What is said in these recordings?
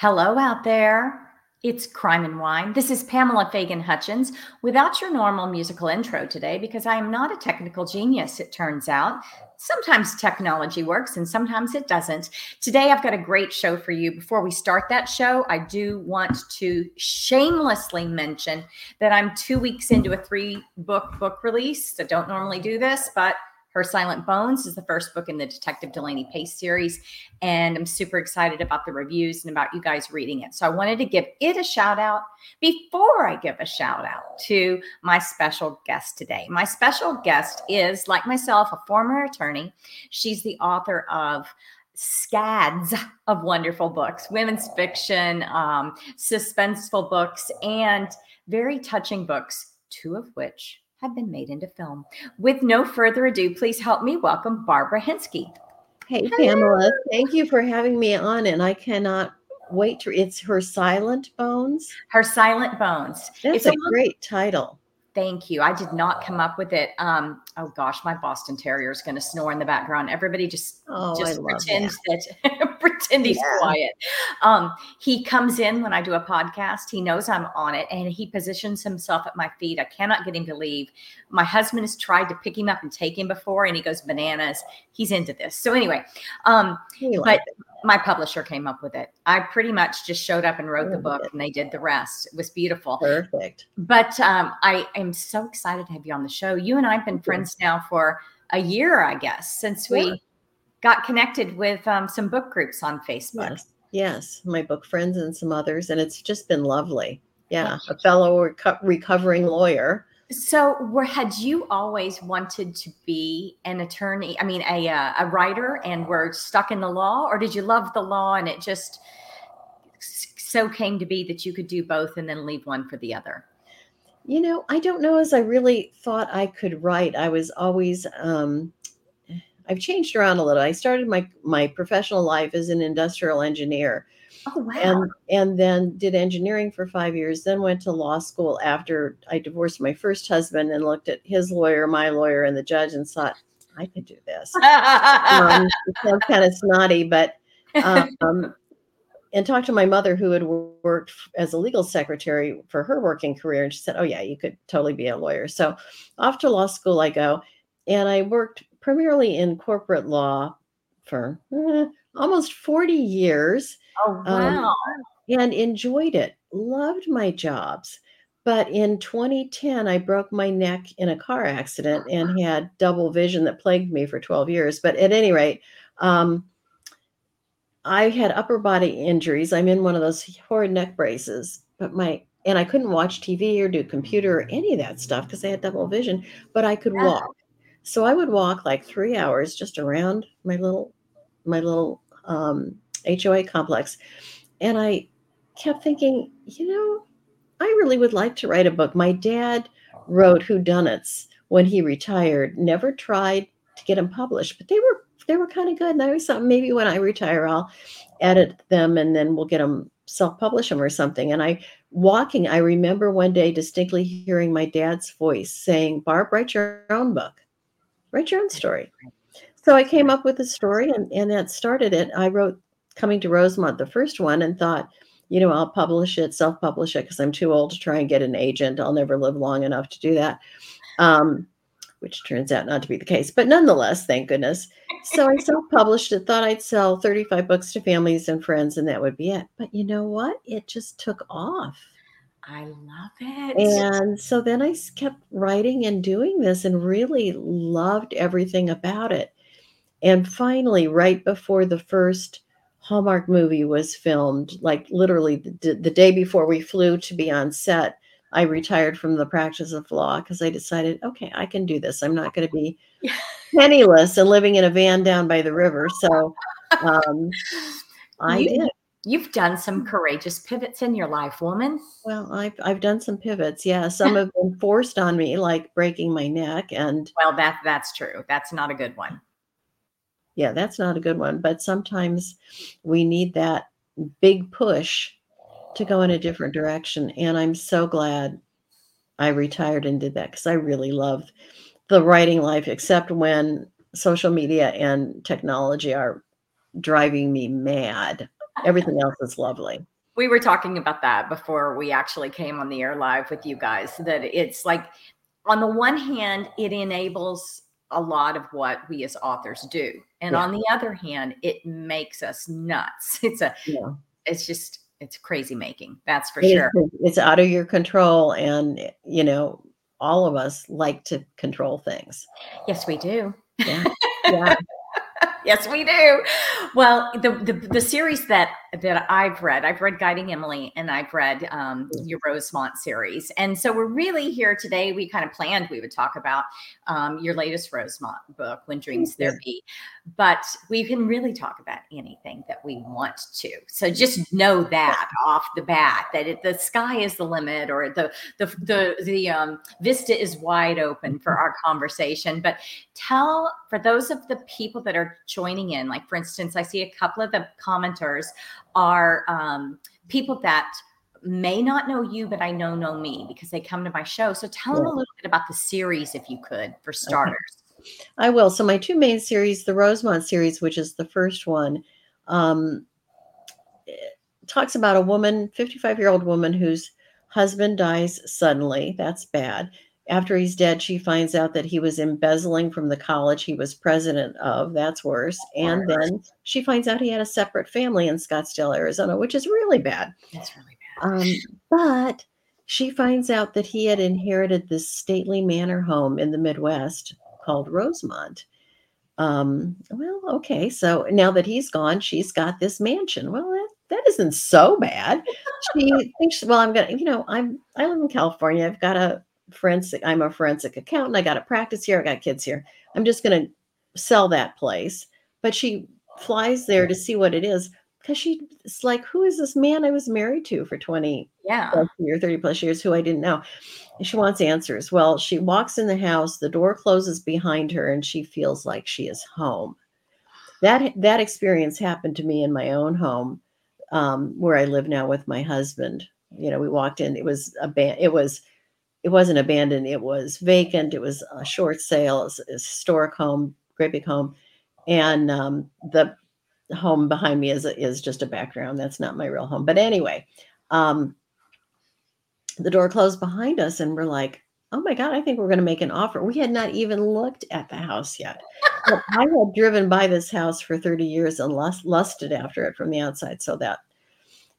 Hello out there. It's Crime and Wine. This is Pamela Fagan Hutchins without your normal musical intro today because I am not a technical genius, it turns out. Sometimes technology works and sometimes it doesn't. Today, I've got a great show for you. Before we start that show, I do want to shamelessly mention that I'm two weeks into a three book book release. I don't normally do this, but her Silent Bones is the first book in the Detective Delaney Pace series. And I'm super excited about the reviews and about you guys reading it. So I wanted to give it a shout out before I give a shout out to my special guest today. My special guest is, like myself, a former attorney. She's the author of scads of wonderful books, women's fiction, um, suspenseful books, and very touching books, two of which have been made into film. With no further ado, please help me welcome Barbara Hinske. Hey, Pamela, thank you for having me on, and I cannot wait to. It's her Silent Bones. Her Silent Bones. That's it's a, great title. Thank you. I did not come up with it. Um, oh gosh, my Boston Terrier is going to snore in the background. Everybody just oh, just pretend that, that pretend he's yeah. quiet. Um, he comes in when I do a podcast. He knows I'm on it, and he positions himself at my feet. I cannot get him to leave. My husband has tried to pick him up and take him before, and he goes bananas. He's into this. So anyway, um, but my publisher came up with it. I pretty much just showed up and wrote the book, and they did the rest. It was beautiful. Perfect. But um, I am so excited to have you on the show. You and I have been friends now for a year, I guess, since we yeah. got connected with um, some book groups on Facebook. Yes. yes, my book friends and some others, and it's just been lovely. Yeah, a fellow reco- recovering lawyer so, where had you always wanted to be an attorney? I mean, a uh, a writer, and were stuck in the law, or did you love the law and it just so came to be that you could do both and then leave one for the other? You know, I don't know as I really thought I could write. I was always um, I've changed around a little. I started my my professional life as an industrial engineer Oh, wow. And and then did engineering for five years, then went to law school after I divorced my first husband and looked at his lawyer, my lawyer, and the judge and thought, I could do this. um, it sounds kind of snotty, but um, and talked to my mother who had worked as a legal secretary for her working career and she said oh yeah you could totally be a lawyer so off to law school i go and i worked primarily in corporate law for eh, almost 40 years Oh, um, wow. Um, and enjoyed it. Loved my jobs. But in 2010, I broke my neck in a car accident and had double vision that plagued me for 12 years. But at any rate, um, I had upper body injuries. I'm in one of those horrid neck braces, but my and I couldn't watch TV or do computer or any of that stuff because I had double vision, but I could yeah. walk. So I would walk like three hours just around my little my little um, HOA complex. And I kept thinking, you know, I really would like to write a book. My dad wrote Who Whodunits when he retired, never tried get them published, but they were they were kind of good. And I always thought maybe when I retire, I'll edit them and then we'll get them self-publish them or something. And I walking, I remember one day distinctly hearing my dad's voice saying, Barb, write your own book. Write your own story. So I came up with a story and, and that started it. I wrote coming to Rosemont, the first one, and thought, you know, I'll publish it, self publish it, because I'm too old to try and get an agent. I'll never live long enough to do that, um, which turns out not to be the case. But nonetheless, thank goodness. So I self published it, thought I'd sell 35 books to families and friends, and that would be it. But you know what? It just took off. I love it. And so then I kept writing and doing this and really loved everything about it. And finally, right before the first Hallmark movie was filmed, like literally the, the day before we flew to be on set. I retired from the practice of law because I decided, okay, I can do this. I'm not going to be penniless and living in a van down by the river. So um, I you, did. You've done some courageous pivots in your life, woman. Well, I've I've done some pivots. Yeah, some have been forced on me, like breaking my neck, and well, that that's true. That's not a good one yeah, that's not a good one. But sometimes we need that big push to go in a different direction. And I'm so glad I retired and did that because I really love the writing life, except when social media and technology are driving me mad. everything else is lovely. We were talking about that before we actually came on the air live with you guys. That it's like, on the one hand, it enables a lot of what we as authors do, and Yeah. on the other hand, it makes us nuts. It's a, Yeah. it's just, it's crazy making. That's for It is- sure. it's out of your control, and eh, you know, all of us like to control things. Yes, we do. Yeah. yeah. yes, we do. Well, the, the the series that that I've read, I've read Guiding Emily, and I've read um, your Rosemont series, and so we're really here today. We kind of planned we would talk about um, your latest Rosemont book, When Dreams There Be, but we can really talk about anything that we want to. So just know that off the bat that it, the sky is the limit, or the the the the um, vista is wide open for our conversation. But tell for those of the people that are joining in like for instance i see a couple of the commenters are um, people that may not know you but i know know me because they come to my show so tell them a little bit about the series if you could for starters I will. So my two main series, the Rosemont series, which is the first one, um, talks about a woman, 55 year old woman whose husband dies suddenly. That's bad. After he's dead, she finds out that he was embezzling from the college he was president of. That's worse. And Worse. then she finds out he had a separate family in Scottsdale, Arizona, which is really bad. that's really bad Um, but she finds out that he had inherited this stately manor home in the Midwest called Rosemont. Um, well, okay, so now that he's gone, she's got this mansion. Well, that, that isn't so bad. She thinks, well, I'm gonna, you know, I'm I live in California. I've got a forensic, I'm a forensic accountant. I got a practice here, I got kids here. I'm just gonna sell that place. But she flies there to see what it is because she's like, who is this man I was married to for 20 yeah plus year, 30 plus years who I didn't know. And she wants answers. Well, she walks in the house, the door closes behind her, and she feels like she is home. That that experience happened to me in my own home, um, where I live now with my husband. You know, we walked in, it was a ban- it was it wasn't abandoned, it was vacant, it was a short sale, it's a historic home, great big home. And um, the home behind me is is just a background. That's not my real home. But anyway, um, the door closed behind us and we're like oh my god i think we're going to make an offer we had not even looked at the house yet i had driven by this house for 30 years and lust, lusted after it from the outside so that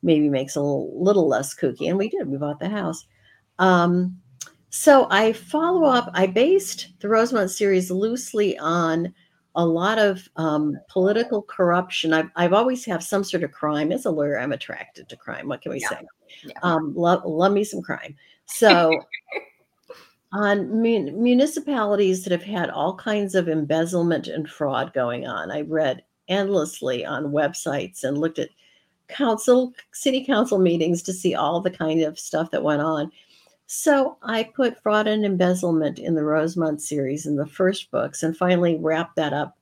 maybe makes a little, little less kooky and we did we bought the house um, so i follow up i based the rosemont series loosely on a lot of um, political corruption I've, I've always have some sort of crime as a lawyer i'm attracted to crime what can we Yeah. say Yeah. um, love, love me some crime. So, on mun- municipalities that have had all kinds of embezzlement and fraud going on, I read endlessly on websites and looked at council, city council meetings to see all the kind of stuff that went on. So, I put fraud and embezzlement in the Rosemont series in the first books, and finally wrapped that up.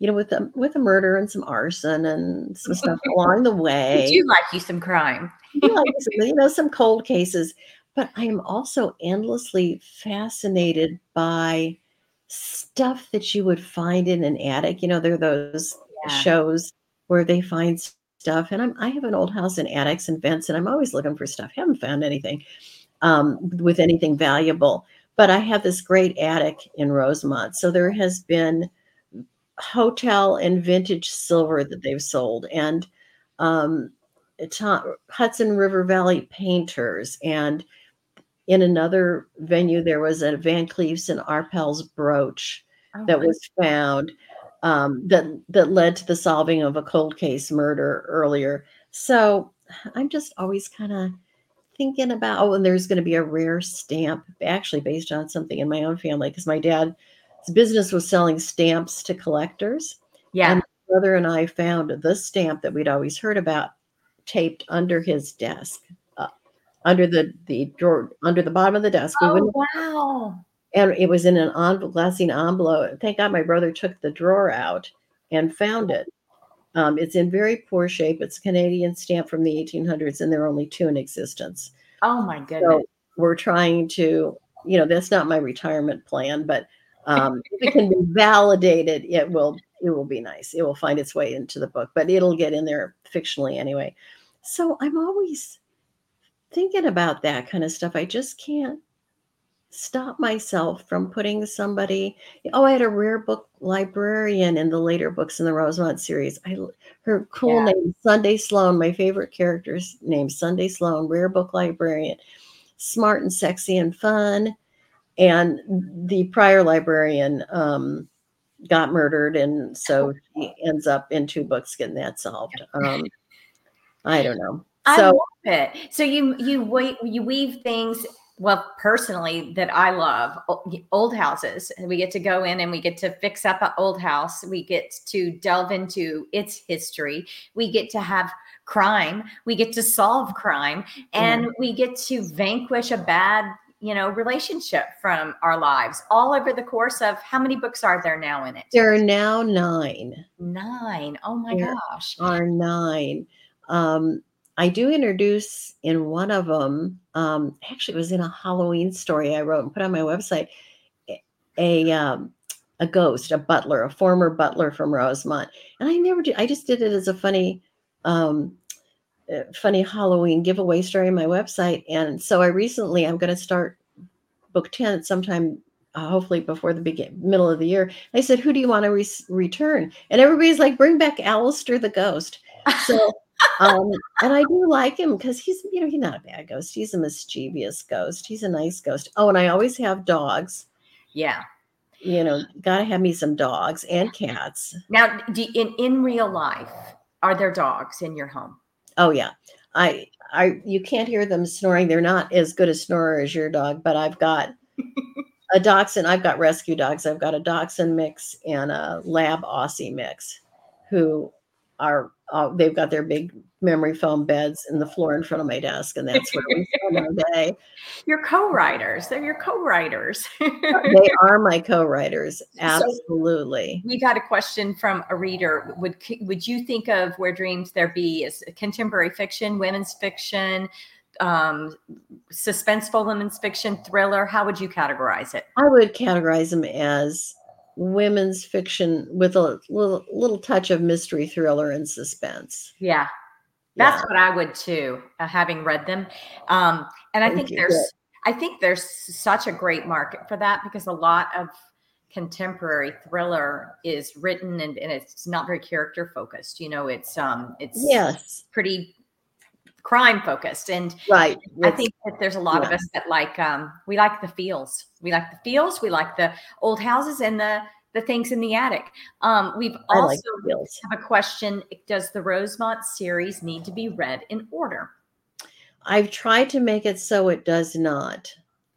You know, with a with a murder and some arson and some stuff along the way I do like you some crime you like some- you know some cold cases but i am also endlessly fascinated by stuff that you would find in an attic you know there are those Yeah. shows where they find stuff and I'm, i have an old house in attics and vents and i'm always looking for stuff haven't found anything um, with anything valuable but i have this great attic in rosemont so there has been hotel and vintage silver that they've sold and um, Hudson River Valley painters. And in another venue, there was a Van Cleef's and Arpels brooch Oh, that was found um, that that led to the solving of a cold case murder earlier. So I'm just always kind of thinking about oh, and there's going to be a rare stamp actually based on something in my own family because my dad's business was selling stamps to collectors yeah and my brother and I found the stamp that we'd always heard about taped under his desk, uh, under the the drawer, under the bottom of the desk. Oh wow and it was in an envelope, glassine envelope. Thank God my brother took the drawer out and found it. Um, it's in very poor shape. It's a Canadian stamp from the 1800s, and there are only two in existence. oh my goodness So we're trying to, you know, that's not my retirement plan, but um, if it can be validated, it will it will be nice. It will find its way into the book, but it'll get in there fictionally anyway. So I'm always thinking about that kind of stuff. I just can't stop myself from putting somebody oh i had a rare book librarian in the later books in the rosemont series. I her cool yeah. name sunday sloan my favorite character's name sunday sloan rare book librarian. Smart and sexy and fun. And the prior librarian um, got murdered and so he ends up in two books getting that solved. Um, i don't know. So, I love it. So you you wait you weave things well personally that i love old houses. We get to go in and we get to fix up an old house. We get to delve into its history. We get to have crime. We get to solve crime. And mm-hmm. we get to vanquish a bad you know relationship from our lives all over the course of how many books are there now in it? There are now nine. Nine. Oh my there gosh. are nine. Um I do introduce in one of them, um, actually, it was in a Halloween story I wrote and put on my website, a um, a ghost, a butler, a former butler from Rosemont, and I never did. I just did it as a funny, um, uh, funny Halloween giveaway story on my website, and so I recently I'm going to start book ten sometime. Uh, hopefully before the begin middle of the year. I said, "Who do you want to re- return?" And everybody's like, "Bring back Alistair the ghost." So um, and I do like him because he's, you know, he's not a bad ghost. He's a mischievous ghost. He's a nice ghost. Oh, and I always have dogs. Yeah. You know, gotta have me some dogs and cats. Now, do, in in real life, are there dogs in your home? Oh yeah, I I you can't hear them snoring. They're not as good a snorer as your dog, but I've got a dachshund. I've got rescue dogs. I've got a dachshund mix and a lab Aussie mix, who are uh, they've got their big memory foam beds in the floor in front of my desk, and that's where we spend our day. Your co-writers, they're your co-writers. they are my co-writers, absolutely. So we got a question from a reader. Would would you think of Where Dreams There Be as contemporary fiction, women's fiction? um suspenseful women's fiction thriller how would you categorize it i would categorize them as women's fiction with a little little touch of mystery thriller and suspense. Yeah. That's yeah. what I would too, uh, having read them. Um, and I Thank think there's I think there's such a great market for that because a lot of contemporary thriller is written and, and it's not very character focused. You know, it's um it's yes pretty crime focused and right i think that there's a lot yeah. of us that like um we like the feels we like the feels we like the old houses and the the things in the attic. Um we've also like have a question does the rosemont series need to be read in order? I've tried to make it so it does not.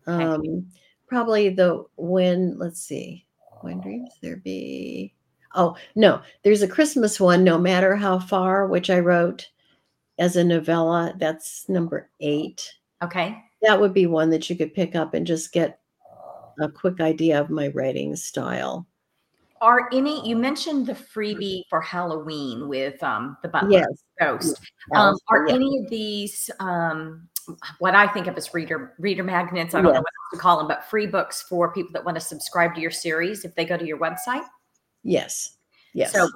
Okay. um probably the when let's see when dreams there be oh no there's a christmas one no matter how far which i wrote as a novella. That's number eight. Okay. That would be one that you could pick up and just get a quick idea of my writing style. Are any you mentioned the freebie for Halloween with um the butler yes. ghost? Um, are yeah. any of these um what I think of as reader reader magnets? I don't yes. know what to call them, but free books for people that want to subscribe to your series if they go to your website. Yes. Yes. So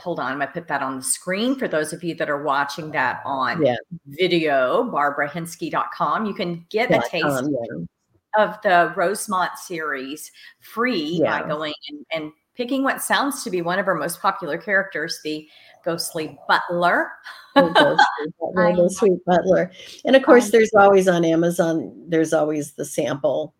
hold on, I'm gonna put that on the screen for those of you that are watching that on yeah. video, barbarahinske.com. You can get a taste um, yeah. of the Rosemont series free yeah. by going and, and picking what sounds to be one of our most popular characters, the ghostly butler. the, the sweet butler. And of course, there's always on Amazon, there's always the sample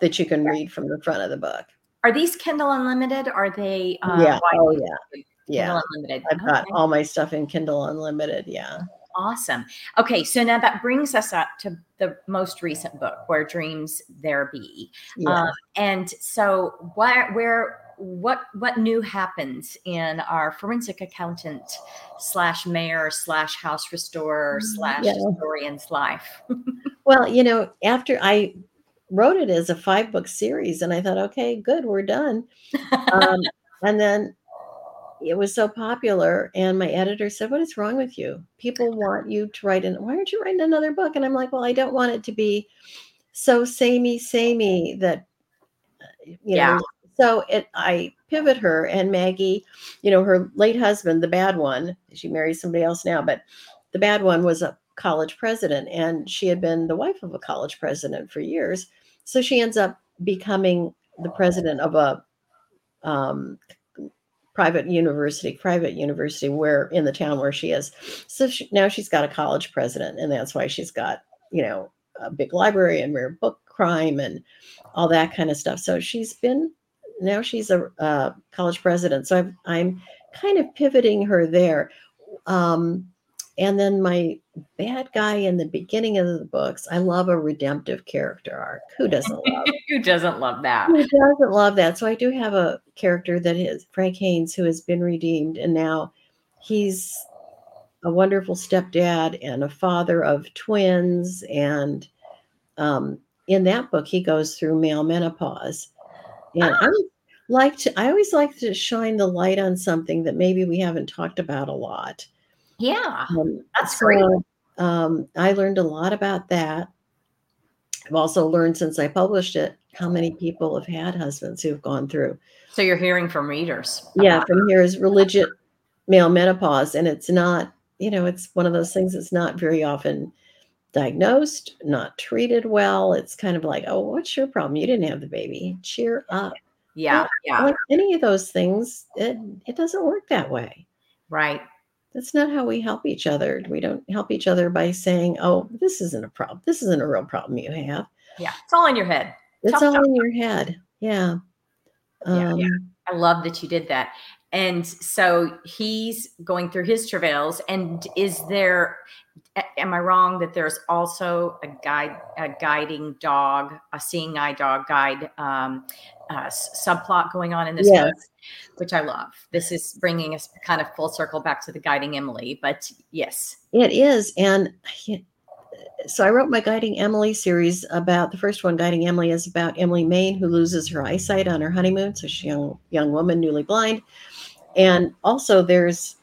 that you can read from the front of the book. Are these Kindle Unlimited? Are they? Uh, yeah. Oh, yeah yeah Unlimited. I've got all my stuff in Kindle Unlimited. Yeah. Awesome. Okay, so now that brings us up to the most recent book, Where Dreams There Be. Yeah. Um, and so, where, where, what, what new happens in our forensic accountant slash mayor slash house restorer mm, slash yeah. historian's life? well, you know, after I wrote it as a five book series, and I thought, okay, good, we're done. Um, and then it was so popular and my editor said what is wrong with you people want you to write in why aren't you writing another book and i'm like well i don't want it to be so samey samey that you yeah. know so it i pivot her. And Maggie, you know, her late husband, the bad one, she married somebody else now, but the bad one was a college president, and she had been the wife of a college president for years. So she ends up becoming the president of a um, private university, private university where in the town where she is. So she, now she's got a college president, and that's why she's got you know a big library and rare book crime and all that kind of stuff. So she's been now she's a, college president. So I'm I'm kind of pivoting her there. Um, and then my bad guy in the beginning of the books, I love a redemptive character arc. Who doesn't love? Who doesn't love that? Who doesn't love that? So I do have a character that is Frank Haynes, who has been redeemed, and now he's a wonderful stepdad and a father of twins. And um, in that book, he goes through male menopause, and I like to. I always like to shine the light on something that maybe we haven't talked about a lot. Yeah, Um, that's great. um, I learned a lot about that. I've also learned since I published it how many people have had husbands who've gone through. So you're hearing from readers. Yeah, from here is religious male menopause, and it's not, you know, it's one of those things that's not very often diagnosed, not treated well. It's kind of like, oh, what's your problem? You didn't have the baby. Cheer up. yeah, yeah, Like any of those things, it, it doesn't work that way. right. That's not how we help each other. We don't help each other by saying, "Oh, this isn't a problem. This isn't a real problem you have." Yeah, it's all in your head. It's Tough all in your head. Yeah. Yeah, Um, yeah. I love that you did that. And so he's going through his travails. And is there, am I wrong that there's also a guide, a guiding dog, a seeing eye dog guide um, uh, subplot going on in this Yes. book, which I love. This is bringing us kind of full circle back to the guiding Emily. But yes, It is. And so I wrote my Guiding Emily series about the first one, Guiding Emily, is about Emily Main, who loses her eyesight on her honeymoon. So she's a young, young woman, newly blind. And also there's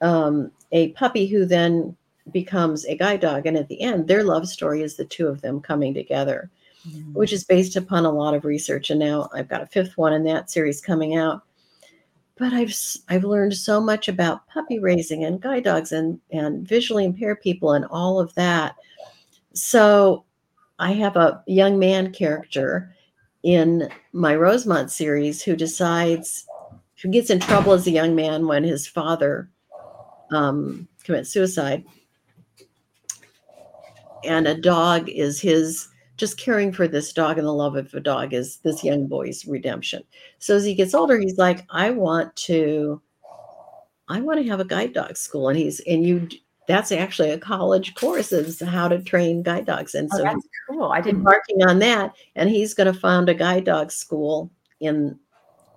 um, a puppy who then becomes a guide dog. And at the end, their love story is the two of them coming together, which is based upon a lot of research. And now I've got a fifth one in that series coming out. But I've I've learned so much about puppy raising and guide dogs and and visually impaired people and all of that. So I have a young man character in my Rosemont series who decides who gets in trouble as a young man when his father um, commits suicide, and a dog is his just caring for this dog and the love of a dog is this young boy's redemption. So as he gets older, he's like, I want to, I want to have a guide dog school, and he's and you. That's actually a college course is how to train guide dogs, and Oh, so that's cool. I didn't. on that, and he's going to found a guide dog school in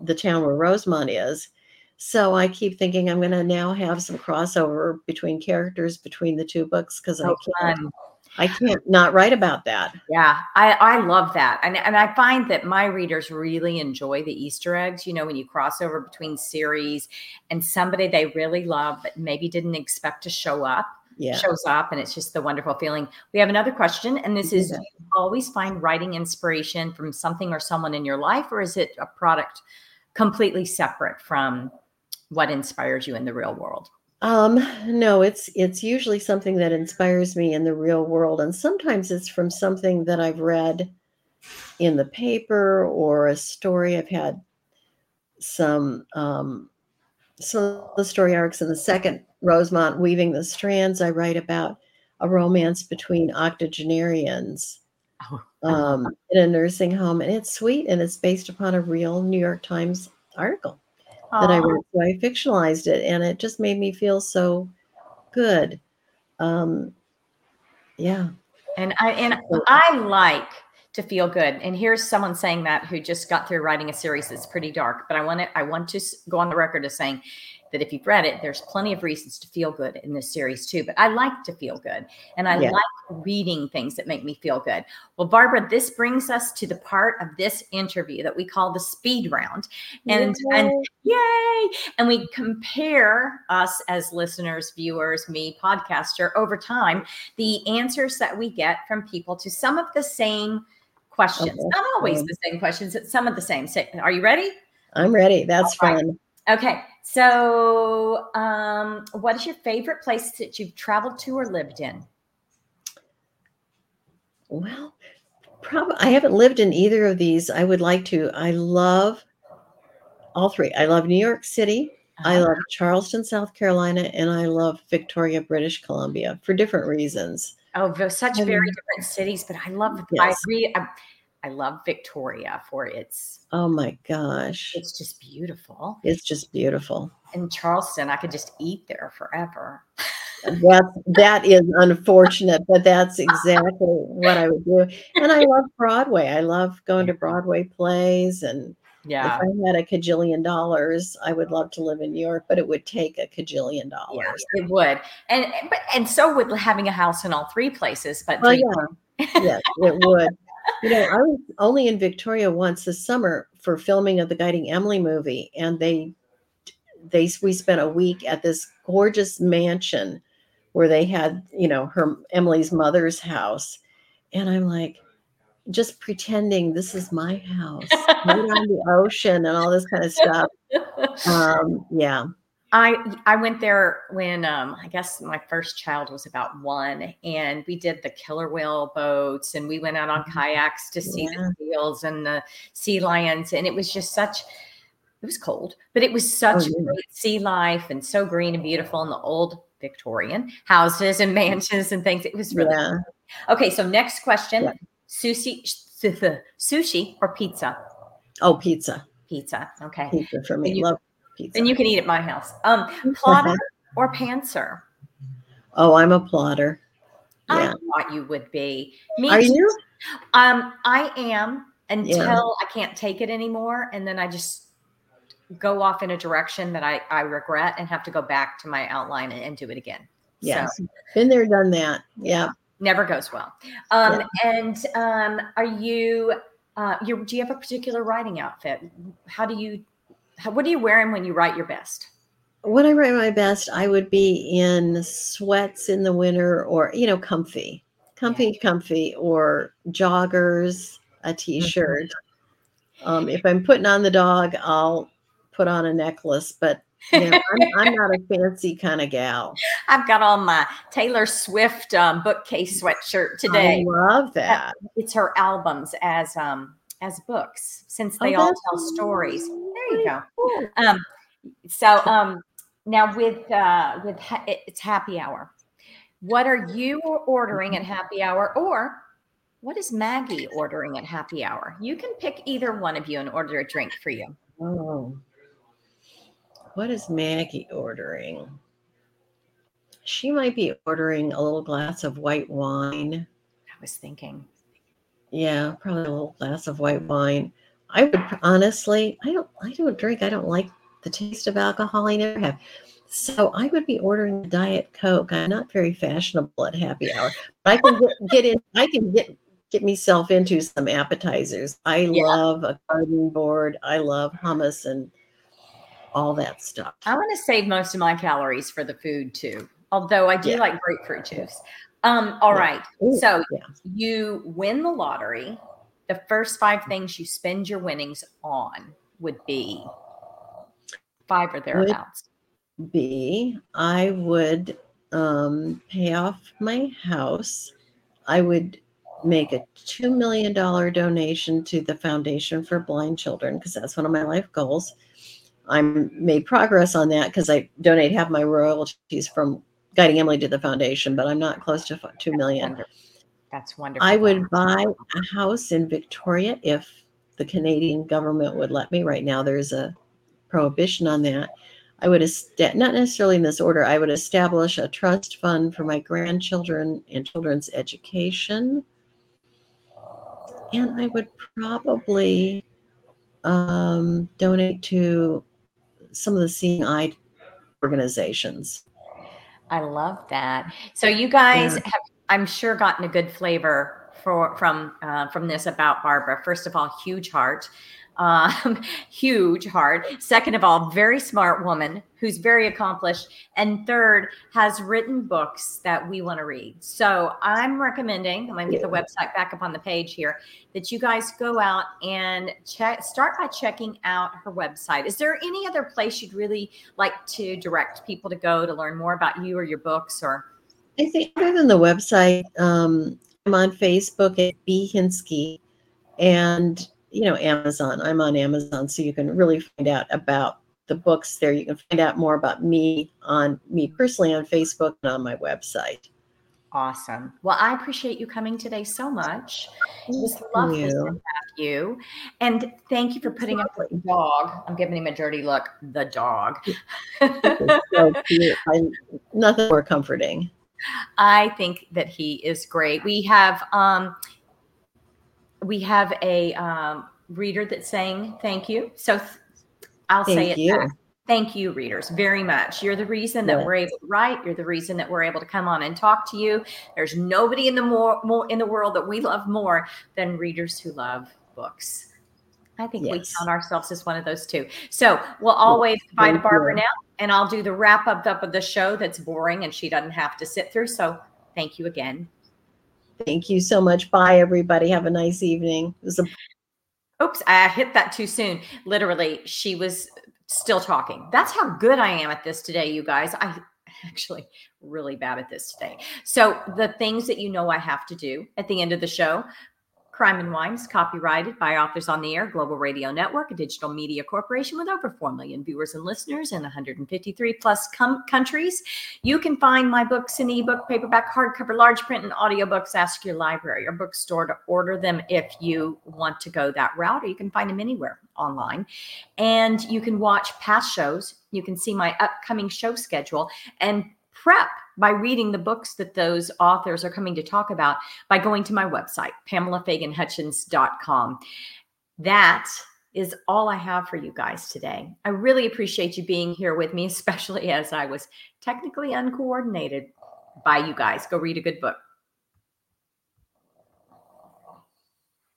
the town where Rosemont is. So I keep thinking I'm going to now have some crossover between characters between the two books because I oh, can't, fun. I can't not write about that. Yeah, I, I love that. And, and I find that my readers really enjoy the Easter eggs, you know, when you cross over between series and somebody they really love but maybe didn't expect to show up Yeah. shows up and it's just the wonderful feeling. We have another question and this is Yeah. do you always find writing inspiration from something or someone in your life or is it a product completely separate from what inspires you in the real world? Um, no, it's it's usually something that inspires me in the real world, and sometimes it's from something that I've read in the paper or a story. I've had some um, some the story arcs in the second Rosemont weaving the strands. I write about a romance between octogenarians Oh, um, in a nursing home, and it's sweet, and it's based upon a real New York Times article that I wrote. So I fictionalized it, and it just made me feel so good. Um, yeah, And I and I like to feel good. And here's someone saying that who just got through writing a series that's pretty dark. But I want to I want to go on the record as saying that if you've read it, there's plenty of reasons to feel good in this series too. But I like to feel good, and I Yeah. like reading things that make me feel good. Well, Barbara, this brings us to the part of this interview that we call the speed round, and and Yay! And we compare us as listeners, viewers, me, podcaster, over time, the answers that we get from people to some of the same questions. Okay. Not always Um, the same questions, but some of the same. Say- Are you ready? I'm ready. That's All right. fun. Okay. So, um, what is your favorite place that you've traveled to or lived in? Well, probably I haven't lived in either of these. I would like to. I love all three. I love New York City. I Uh-huh. love Charleston, South Carolina, and I love Victoria, British Columbia for different reasons. Oh, such Um, very different cities, but I love. I Yes. re, I, I love Victoria for its. Oh my gosh. It's just beautiful. It's just beautiful. In Charleston, I could just eat there forever. That's that is unfortunate, but that's exactly what I would do. And I love Broadway. I love going to Broadway plays and Yeah. if I had a cajillion dollars, I would love to live in New York, but it would take a cajillion dollars. it would, and but and so would having a house in all three places. But oh, Well, yeah, yes, it would. You know, I was only in Victoria once this summer for filming of the Guiding Emily movie, and they they we spent a week at this gorgeous mansion where they had, you know, her Emily's mother's house, and I'm like just pretending this is my house right on the ocean and all this kind of stuff. Um, yeah, I I went there when um I guess my first child was about one, and we did the killer whale boats, and we went out on Mhm. kayaks to see Yeah. the seals and the sea lions, and it was just such. It was cold, but it was such Oh, yeah. great sea life and so green and beautiful, and the old Victorian houses and mansions and things. It was really yeah. okay. So next question: sushi, sushi or pizza? Oh, pizza, Pizza. Okay, pizza for me. You- Love pizza. then you can eat at my house. Um, plotter or pantser? Oh, I'm a plotter. I thought you would be. Me Are too. you? Um, I am until Yeah. I can't take it anymore, and then I just go off in a direction that I I regret and have to go back to my outline and, and do it again. Yes. So Been there, done that. Yeah. never goes well. Um, and um, are you? Uh, you do you have a particular writing outfit? How do you? How, what are you wearing when you write your best? When I write my best, I would be in sweats in the winter or, you know, comfy, comfy, comfy, or joggers, a t shirt. Um, if I'm putting on the dog, I'll put on a necklace, but you know, I'm, I'm not a fancy kind of gal. I've got on my Taylor Swift um, bookcase sweatshirt today. I love that. it's her albums as um as books since Oh, they all tell stories there you go Cool. um so um now with uh with ha- it's happy hour what are you ordering at happy hour or what is maggie ordering at happy hour you can pick either one of you and order a drink for you Oh. What is Maggie ordering? She might be ordering a little glass of white wine. i was thinking Yeah, probably a little glass of white wine. I would honestly, I don't I don't drink. I don't like the taste of alcohol. I never have. So I would be ordering a Diet Coke. I'm not very fashionable at happy hour. But I can get, get in I can get get myself into some appetizers. I Yeah. love a garden board. I love hummus and all that stuff. i want to save most of my calories for the food too although i do Yeah. like grapefruit juice um all Yeah. right Ooh, so you win the lottery, the first five things you spend your winnings on would be five or thereabouts. be I would um, pay off my house. I would make a $2 million donation to the Foundation for Blind Children because that's one of my life goals. I'm made progress on that because I donate half my royalties from guiding Emily to the foundation, but I'm not close to fi- 2 million. That's wonderful. I would buy a house in Victoria if the Canadian government would let me. Right now, there's a prohibition on that. I would, est- not necessarily in this order, I would establish a trust fund for my grandchildren and children's education. And I would probably um, donate to some of the seeing eye organizations. I love that. So you guys Yeah. have, I'm sure, gotten a good flavor for from uh, from this about Barbara. First of all, huge heart um, huge heart. Second of all, very smart woman who's very accomplished. And third, has written books that we want to read. So I'm recommending, I'm going to get the website back up on the page here, that you guys go out and check, start by checking out her website. Is there any other place you'd really like to direct people to go to learn more about you or your books or? I think other than the website, um, I'm on Facebook at B Hinske and you know, Amazon. I'm on Amazon, so you can really find out about the books there. You can find out more about me on me personally on Facebook and on my website. Awesome. Well, I appreciate you coming today so much. It was lovely you. to have you. And thank you for putting up with the dog. I'm giving him a dirty look. The dog. so nothing more comforting. I think that he is great. We have um we have a um, reader that's saying thank you. So th- I'll thank say it you. back. Thank you, readers, very much. You're the reason that we're able to write. You're the reason that we're able to come on and talk to you. There's nobody in the more, more in the world that we love more than readers who love books. I think yes. we count ourselves as one of those two. So we'll always goodbye to Barbara now, and I'll do the wrap up of the show that's boring and she doesn't have to sit through. So thank you again. Thank you so much. Bye, everybody. Have a nice evening. A- Oops, I hit that too soon. Literally, she was still talking. That's how good I am at this today, you guys. I actually really bad at this today. So, the things that you know I have to do at the end of the show Crime and Wines, copyrighted by Authors on the Air Global Radio Network, a digital media corporation with over 4 million viewers and listeners in 153 plus com- countries. You can find my books in ebook, paperback, hardcover, large print, and audiobooks. Ask your library or bookstore to order them if you want to go that route, or you can find them anywhere online. And you can watch past shows. You can see my upcoming show schedule and prep by reading the books that those authors are coming to talk about by going to my website, pamelafaganhutchins.com. That is all I have for you guys today. I really appreciate you being here with me, especially as I was technically uncoordinated by you guys. Go read a good book.